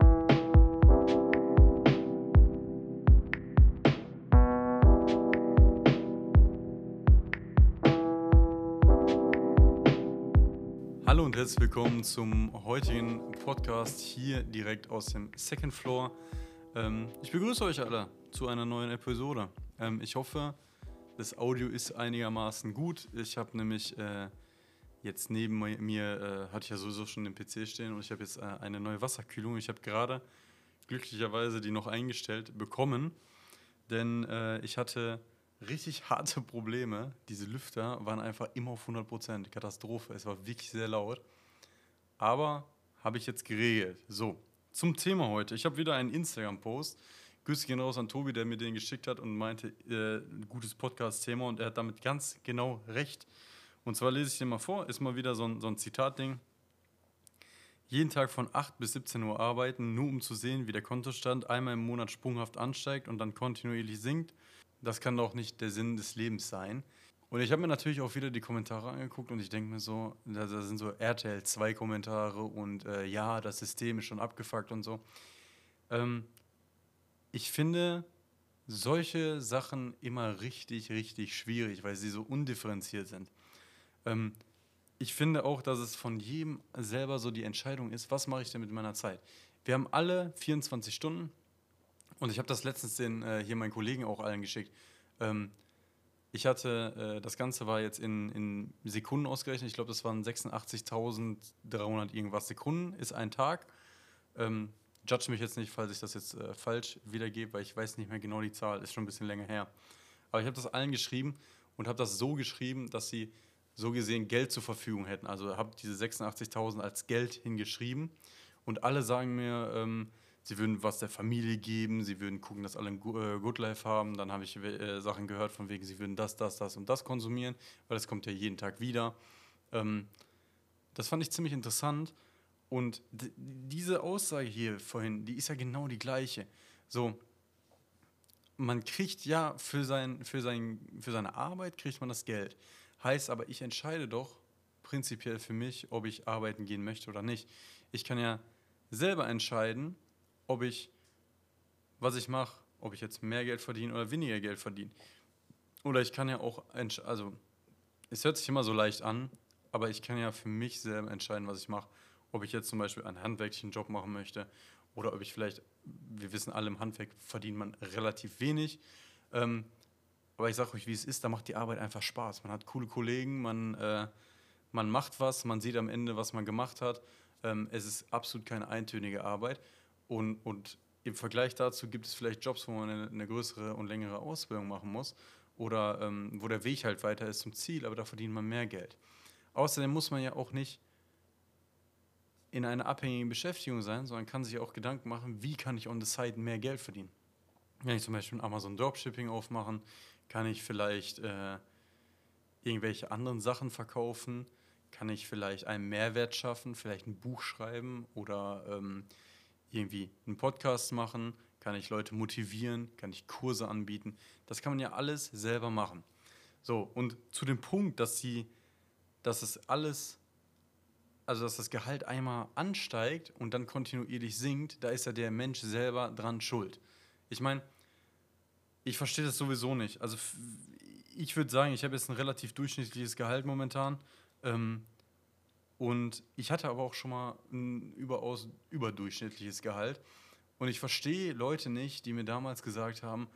Hallo und herzlich willkommen zum heutigen Podcast hier direkt aus dem Second Floor. Ähm, ich begrüße euch alle zu einer neuen Episode. Ähm, ich hoffe, das Audio ist einigermaßen gut. Ich habe nämlich äh, jetzt neben mir, äh, hatte ich ja sowieso schon den PC stehen und ich habe jetzt äh, eine neue Wasserkühlung. Ich habe gerade glücklicherweise die noch eingestellt bekommen, denn äh, ich hatte richtig harte Probleme. Diese Lüfter waren einfach immer auf 100%. Katastrophe. Es war wirklich sehr laut. Aber habe ich jetzt geregelt. So, zum Thema heute. Ich habe wieder einen Instagram-Post. Grüße gehen raus an Tobi, der mir den geschickt hat und meinte, äh, gutes Podcast-Thema und er hat damit ganz genau recht. Und zwar lese ich dir mal vor, ist mal wieder so ein, so ein Zitatding. Jeden Tag von 8 bis 17 Uhr arbeiten, nur um zu sehen, wie der Kontostand einmal im Monat sprunghaft ansteigt und dann kontinuierlich sinkt. Das kann doch nicht der Sinn des Lebens sein. Und ich habe mir natürlich auch wieder die Kommentare angeguckt und ich denke mir so, da, da, sind so RTL 2 Kommentare und äh, ja, das System ist schon abgefuckt und so. Ähm, ich finde solche Sachen immer richtig, richtig schwierig, weil sie so undifferenziert sind. Ähm, ich finde auch, dass es von jedem selber so die Entscheidung ist, was mache ich denn mit meiner Zeit? Wir haben alle 24 Stunden und ich habe das letztens den, äh, hier meinen Kollegen auch allen geschickt. Ähm, ich hatte, äh, das Ganze war jetzt in, in Sekunden ausgerechnet, ich glaube, das waren 86.300 irgendwas Sekunden, ist ein Tag. Ähm, judge mich jetzt nicht, falls ich das jetzt äh, falsch wiedergebe, weil ich weiß nicht mehr genau die Zahl, ist schon ein bisschen länger her. Aber ich habe das allen geschrieben und habe das so geschrieben, dass sie so gesehen Geld zur Verfügung hätten. Also habe diese 86.000 als Geld hingeschrieben und alle sagen mir, ähm, sie würden was der Familie geben, sie würden gucken, dass alle ein äh, Good Life haben. Dann habe ich äh, Sachen gehört von wegen, sie würden das, das, das und das konsumieren, weil das kommt ja jeden Tag wieder. Ähm, das fand ich ziemlich interessant. Und diese Aussage hier vorhin, die ist ja genau die gleiche. So, man kriegt ja für, sein, für, sein, für seine Arbeit kriegt man das Geld. Heißt aber, ich entscheide doch prinzipiell für mich, ob ich arbeiten gehen möchte oder nicht. Ich kann ja selber entscheiden, ob ich, was ich mache, ob ich jetzt mehr Geld verdiene oder weniger Geld verdiene. Oder ich kann ja auch, also es hört sich immer so leicht an, aber ich kann ja für mich selber entscheiden, was ich mache. Ob ich jetzt zum Beispiel einen handwerklichen Job machen möchte oder ob ich vielleicht, wir wissen alle, im Handwerk verdient man relativ wenig. Ähm, aber ich sage euch, wie es ist, da macht die Arbeit einfach Spaß. Man hat coole Kollegen, man, äh, man macht was, man sieht am Ende, was man gemacht hat. Ähm, es ist absolut keine eintönige Arbeit. Und, und im Vergleich dazu gibt es vielleicht Jobs, wo man eine, eine größere und längere Ausbildung machen muss oder ähm, wo der Weg halt weiter ist zum Ziel, aber da verdient man mehr Geld. Außerdem muss man ja auch nicht in einer abhängigen Beschäftigung sein, sondern kann sich auch Gedanken machen, wie kann ich on the side mehr Geld verdienen. Kann ich zum Beispiel Amazon Dropshipping aufmachen, kann ich vielleicht äh, irgendwelche anderen Sachen verkaufen, kann ich vielleicht einen Mehrwert schaffen, vielleicht ein Buch schreiben oder ähm, irgendwie einen Podcast machen, kann ich Leute motivieren, kann ich Kurse anbieten. Das kann man ja alles selber machen. So, und zu dem Punkt, dass sie, dass es alles, also dass das Gehalt einmal ansteigt und dann kontinuierlich sinkt, da ist ja der Mensch selber dran schuld. Ich meine, ich verstehe das sowieso nicht. Also ich würde sagen, ich habe jetzt ein relativ durchschnittliches Gehalt momentan. Ähm, und ich hatte aber auch schon mal ein überaus überdurchschnittliches Gehalt. Und ich verstehe Leute nicht, die mir damals gesagt haben,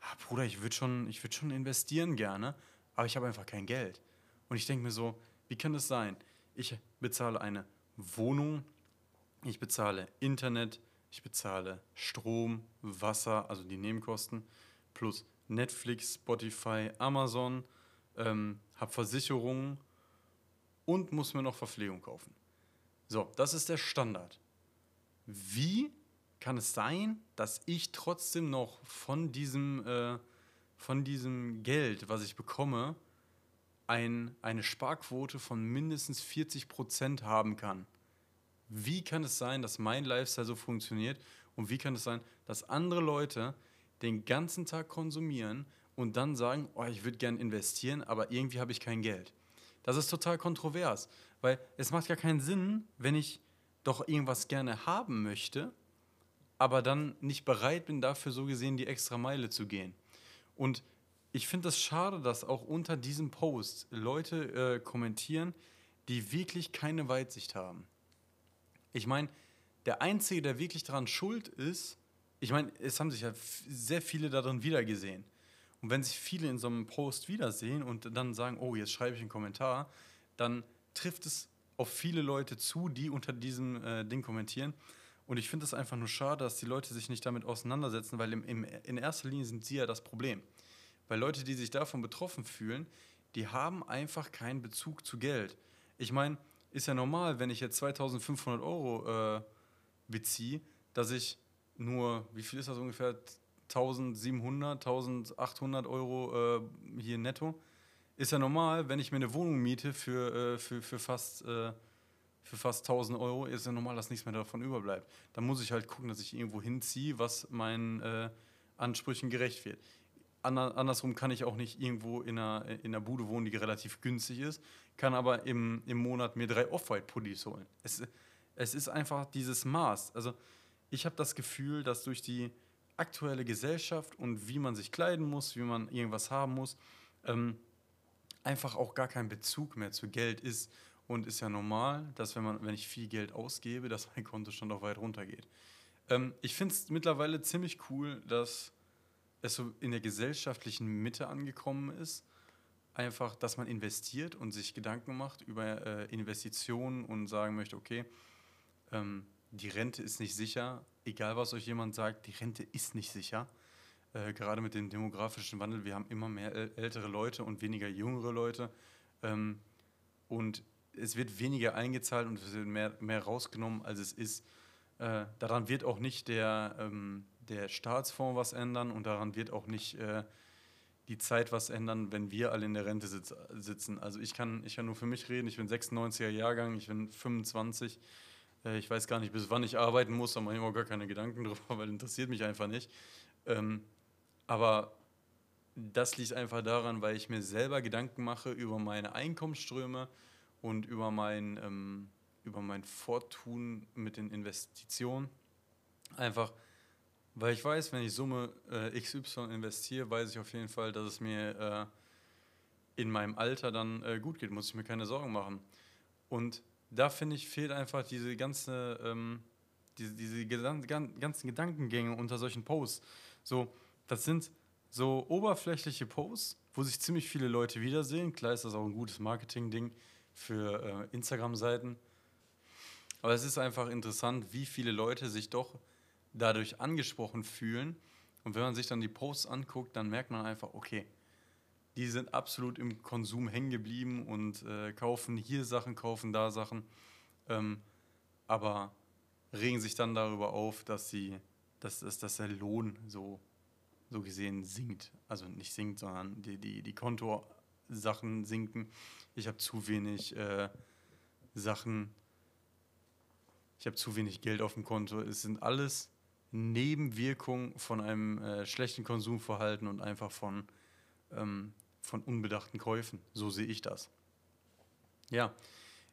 ah, Bruder, ich würde schon, würd schon investieren gerne, aber ich habe einfach kein Geld. Und ich denke mir so, wie kann das sein? Ich bezahle eine Wohnung, ich bezahle Internet, ich bezahle Strom, Wasser, also die Nebenkosten, plus Netflix, Spotify, Amazon, ähm, habe Versicherungen und muss mir noch Verpflegung kaufen. So, das ist der Standard. Wie kann es sein, dass ich trotzdem noch von diesem, äh, von diesem Geld, was ich bekomme, ein, eine Sparquote von mindestens 40 Prozent haben kann? Wie kann es sein, dass mein Lifestyle so funktioniert? Und wie kann es sein, dass andere Leute den ganzen Tag konsumieren und dann sagen, oh, ich würde gerne investieren, aber irgendwie habe ich kein Geld? Das ist total kontrovers, weil es macht ja keinen Sinn, wenn ich doch irgendwas gerne haben möchte aber dann nicht bereit bin, dafür so gesehen die extra Meile zu gehen. Und ich finde es das schade, dass auch unter diesem Post Leute äh, kommentieren, die wirklich keine Weitsicht haben. Ich meine, der Einzige, der wirklich daran schuld ist, ich meine, es haben sich ja sehr viele darin wiedergesehen. Und wenn sich viele in so einem Post wiedersehen und dann sagen, oh, jetzt schreibe ich einen Kommentar, dann trifft es auf viele Leute zu, die unter diesem äh, Ding kommentieren. Und ich finde es einfach nur schade, dass die Leute sich nicht damit auseinandersetzen, weil im, im, in erster Linie sind sie ja das Problem. Weil Leute, die sich davon betroffen fühlen, die haben einfach keinen Bezug zu Geld. Ich meine, ist ja normal, wenn ich jetzt 2500 Euro äh, beziehe, dass ich nur, wie viel ist das ungefähr? 1700, 1800 Euro äh, hier netto. Ist ja normal, wenn ich mir eine Wohnung miete für, äh, für, für fast äh, für fast 1000 Euro ist ja normal, dass nichts mehr davon überbleibt. Dann muss ich halt gucken, dass ich irgendwo hinziehe, was meinen äh, Ansprüchen gerecht wird. Ander, andersrum kann ich auch nicht irgendwo in einer, in einer Bude wohnen, die relativ günstig ist, kann aber im, im Monat mir drei Off-White-Pullis holen. Es, es ist einfach dieses Maß. Also ich habe das Gefühl, dass durch die aktuelle Gesellschaft und wie man sich kleiden muss, wie man irgendwas haben muss, ähm, einfach auch gar kein Bezug mehr zu Geld ist und ist ja normal, dass wenn, man, wenn ich viel Geld ausgebe, dass mein Kontostand auch weit runtergeht. Ähm, ich finde es mittlerweile ziemlich cool, dass es so in der gesellschaftlichen Mitte angekommen ist. Einfach, dass man investiert und sich Gedanken macht über äh, Investitionen und sagen möchte, okay, ähm, die Rente ist nicht sicher, egal was euch jemand sagt, die Rente ist nicht sicher. Äh, gerade mit dem demografischen Wandel, wir haben immer mehr ältere Leute und weniger jüngere Leute. Ähm, und es wird weniger eingezahlt und es wird mehr, mehr rausgenommen, als es ist. Äh, daran wird auch nicht der, ähm, der Staatsfonds was ändern und daran wird auch nicht äh, die Zeit was ändern, wenn wir alle in der Rente sitz, sitzen. Also ich kann, ich kann nur für mich reden, ich bin 96er Jahrgang, ich bin 25. Äh, ich weiß gar nicht, bis wann ich arbeiten muss, da mache ich mir auch gar keine Gedanken drüber, weil interessiert mich einfach nicht. Ähm, aber das liegt einfach daran, weil ich mir selber Gedanken mache über meine Einkommensströme, und über mein, ähm, über mein Fortun mit den Investitionen. Einfach, weil ich weiß, wenn ich Summe äh, XY investiere, weiß ich auf jeden Fall, dass es mir äh, in meinem Alter dann äh, gut geht, muss ich mir keine Sorgen machen. Und da finde ich, fehlt einfach diese ganze, ähm, diese, diese gedan ganzen Gedankengänge unter solchen Posts. So, das sind so oberflächliche Posts, wo sich ziemlich viele Leute wiedersehen. Klar ist das auch ein gutes Marketing-Ding für äh, Instagram-Seiten. Aber es ist einfach interessant, wie viele Leute sich doch dadurch angesprochen fühlen. Und wenn man sich dann die Posts anguckt, dann merkt man einfach, okay, die sind absolut im Konsum hängen geblieben und äh, kaufen hier Sachen, kaufen da Sachen. Ähm, aber regen sich dann darüber auf, dass sie, dass, dass, dass der Lohn so, so gesehen sinkt. Also nicht sinkt, sondern die, die, die Kontosachen sinken ich habe zu wenig äh, Sachen, ich habe zu wenig Geld auf dem Konto. Es sind alles Nebenwirkungen von einem äh, schlechten Konsumverhalten und einfach von, ähm, von unbedachten Käufen. So sehe ich das. Ja,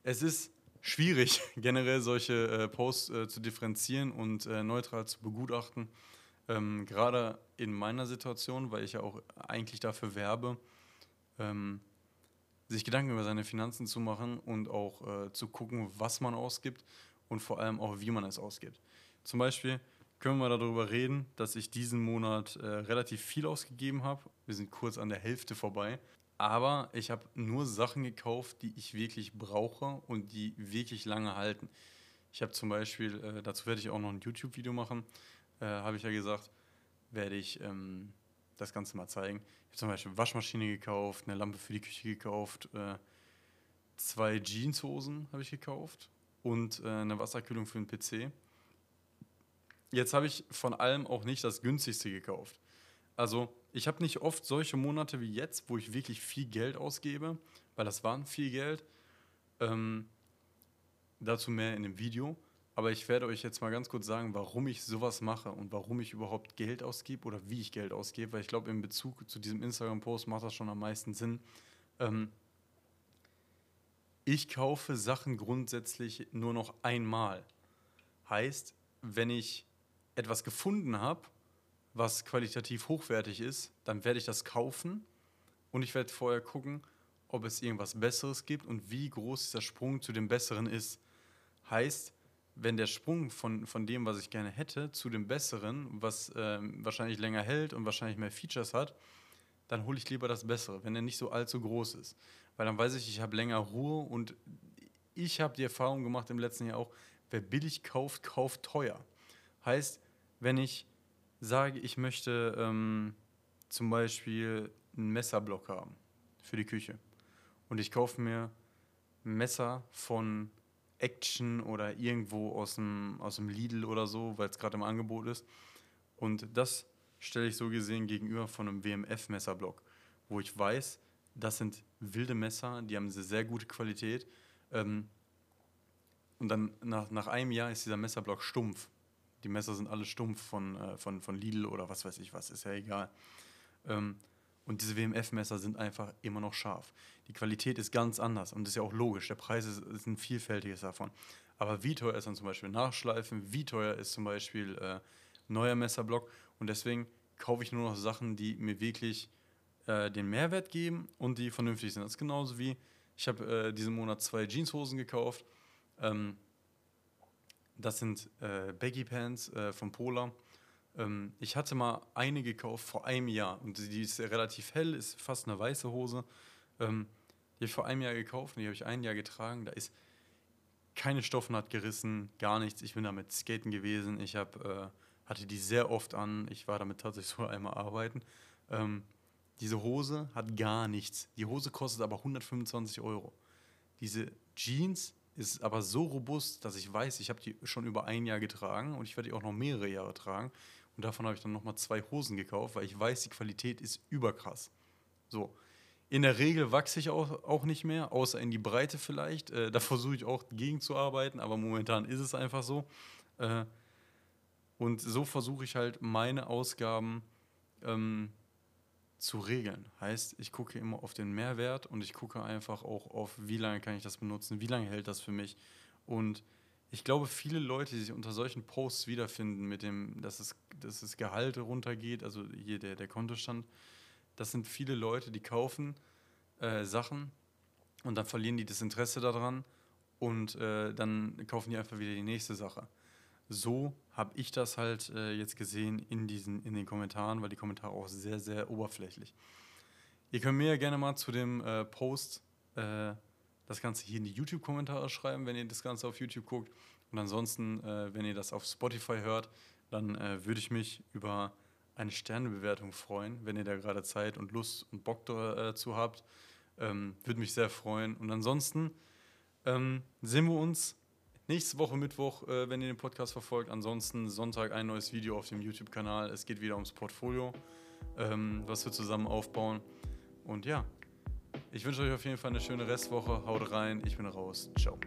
es ist schwierig, generell solche äh, Posts äh, zu differenzieren und äh, neutral zu begutachten. Ähm, Gerade in meiner Situation, weil ich ja auch eigentlich dafür werbe, ähm, sich Gedanken über seine Finanzen zu machen und auch äh, zu gucken, was man ausgibt und vor allem auch, wie man es ausgibt. Zum Beispiel können wir darüber reden, dass ich diesen Monat äh, relativ viel ausgegeben habe. Wir sind kurz an der Hälfte vorbei. Aber ich habe nur Sachen gekauft, die ich wirklich brauche und die wirklich lange halten. Ich habe zum Beispiel, äh, dazu werde ich auch noch ein YouTube-Video machen, äh, habe ich ja gesagt, werde ich ähm, das Ganze mal zeigen. Ich habe zum Beispiel Waschmaschine gekauft, eine Lampe für die Küche gekauft, äh, zwei Jeanshosen habe ich gekauft und äh, eine Wasserkühlung für den PC. Jetzt habe ich von allem auch nicht das günstigste gekauft. Also ich habe nicht oft solche Monate wie jetzt, wo ich wirklich viel Geld ausgebe, weil das waren viel Geld. Ähm, dazu mehr in dem Video. Aber ich werde euch jetzt mal ganz kurz sagen, warum ich sowas mache und warum ich überhaupt Geld ausgebe oder wie ich Geld ausgebe, weil ich glaube, in Bezug zu diesem Instagram-Post macht das schon am meisten Sinn. Ähm, ich kaufe Sachen grundsätzlich nur noch einmal. Heißt, wenn ich etwas gefunden habe, was qualitativ hochwertig ist, dann werde ich das kaufen und ich werde vorher gucken, ob es irgendwas Besseres gibt und wie groß dieser Sprung zu dem Besseren ist. Heißt, wenn der Sprung von, von dem, was ich gerne hätte, zu dem Besseren, was ähm, wahrscheinlich länger hält und wahrscheinlich mehr Features hat, dann hole ich lieber das Bessere, wenn er nicht so allzu groß ist. Weil dann weiß ich, ich habe länger Ruhe und ich habe die Erfahrung gemacht im letzten Jahr auch, wer billig kauft, kauft teuer. Heißt, wenn ich sage, ich möchte ähm, zum Beispiel einen Messerblock haben für die Küche und ich kaufe mir Messer von Action oder irgendwo aus dem, aus dem Lidl oder so, weil es gerade im Angebot ist. Und das stelle ich so gesehen gegenüber von einem WMF-Messerblock, wo ich weiß, das sind wilde Messer, die haben eine sehr gute Qualität. Ähm, und dann nach, nach einem Jahr ist dieser Messerblock stumpf. Die Messer sind alle stumpf von, äh, von, von Lidl oder was weiß ich was, ist ja egal. Ähm, und diese WMF-Messer sind einfach immer noch scharf. Die Qualität ist ganz anders und das ist ja auch logisch. Der Preis ist, ist ein vielfältiges davon. Aber wie teuer ist dann zum Beispiel Nachschleifen? Wie teuer ist zum Beispiel äh, neuer Messerblock? Und deswegen kaufe ich nur noch Sachen, die mir wirklich äh, den Mehrwert geben und die vernünftig sind. Das ist genauso wie, ich habe äh, diesen Monat zwei Jeanshosen gekauft ähm, das sind äh, Baggy Pants äh, von Polar. Ähm, ich hatte mal eine gekauft vor einem Jahr und die ist relativ hell, ist fast eine weiße Hose. Ähm, die habe ich vor einem Jahr gekauft und die habe ich ein Jahr getragen. Da ist keine Stoffnaht gerissen, gar nichts. Ich bin damit skaten gewesen. Ich hab, äh, hatte die sehr oft an. Ich war damit tatsächlich so einmal arbeiten. Ähm, diese Hose hat gar nichts. Die Hose kostet aber 125 Euro. Diese Jeans ist aber so robust, dass ich weiß, ich habe die schon über ein Jahr getragen und ich werde die auch noch mehrere Jahre tragen. Und davon habe ich dann nochmal zwei Hosen gekauft, weil ich weiß, die Qualität ist überkrass. So. In der Regel wachse ich auch, auch nicht mehr, außer in die Breite vielleicht. Äh, da versuche ich auch gegenzuarbeiten, aber momentan ist es einfach so. Äh, und so versuche ich halt meine Ausgaben ähm, zu regeln. Heißt, ich gucke immer auf den Mehrwert und ich gucke einfach auch auf, wie lange kann ich das benutzen, wie lange hält das für mich. Und ich glaube, viele Leute, die sich unter solchen Posts wiederfinden, mit dem, dass es, dass das Gehalt runtergeht, also hier der, der Kontostand, das sind viele Leute, die kaufen äh, Sachen und dann verlieren die das Interesse daran und äh, dann kaufen die einfach wieder die nächste Sache so habe ich das halt äh, jetzt gesehen in, diesen, in den Kommentaren, weil die Kommentare auch sehr, sehr oberflächlich. Ihr könnt mir ja gerne mal zu dem äh, Post äh, das Ganze hier in die YouTube-Kommentare schreiben, wenn ihr das Ganze auf YouTube guckt. Und ansonsten, äh, wenn ihr das auf Spotify hört, dann äh, würde ich mich über eine Sternebewertung freuen, wenn ihr da gerade Zeit und Lust und Bock dazu habt. Ähm, würde mich sehr freuen. Und ansonsten ähm, sehen wir uns Nächste Woche Mittwoch, äh, wenn ihr den Podcast verfolgt. Ansonsten Sonntag ein neues Video auf dem YouTube-Kanal. Es geht wieder ums Portfolio, ähm, was wir zusammen aufbauen. Und ja, ich wünsche euch auf jeden Fall eine schöne Restwoche. Haut rein, ich bin raus. Ciao.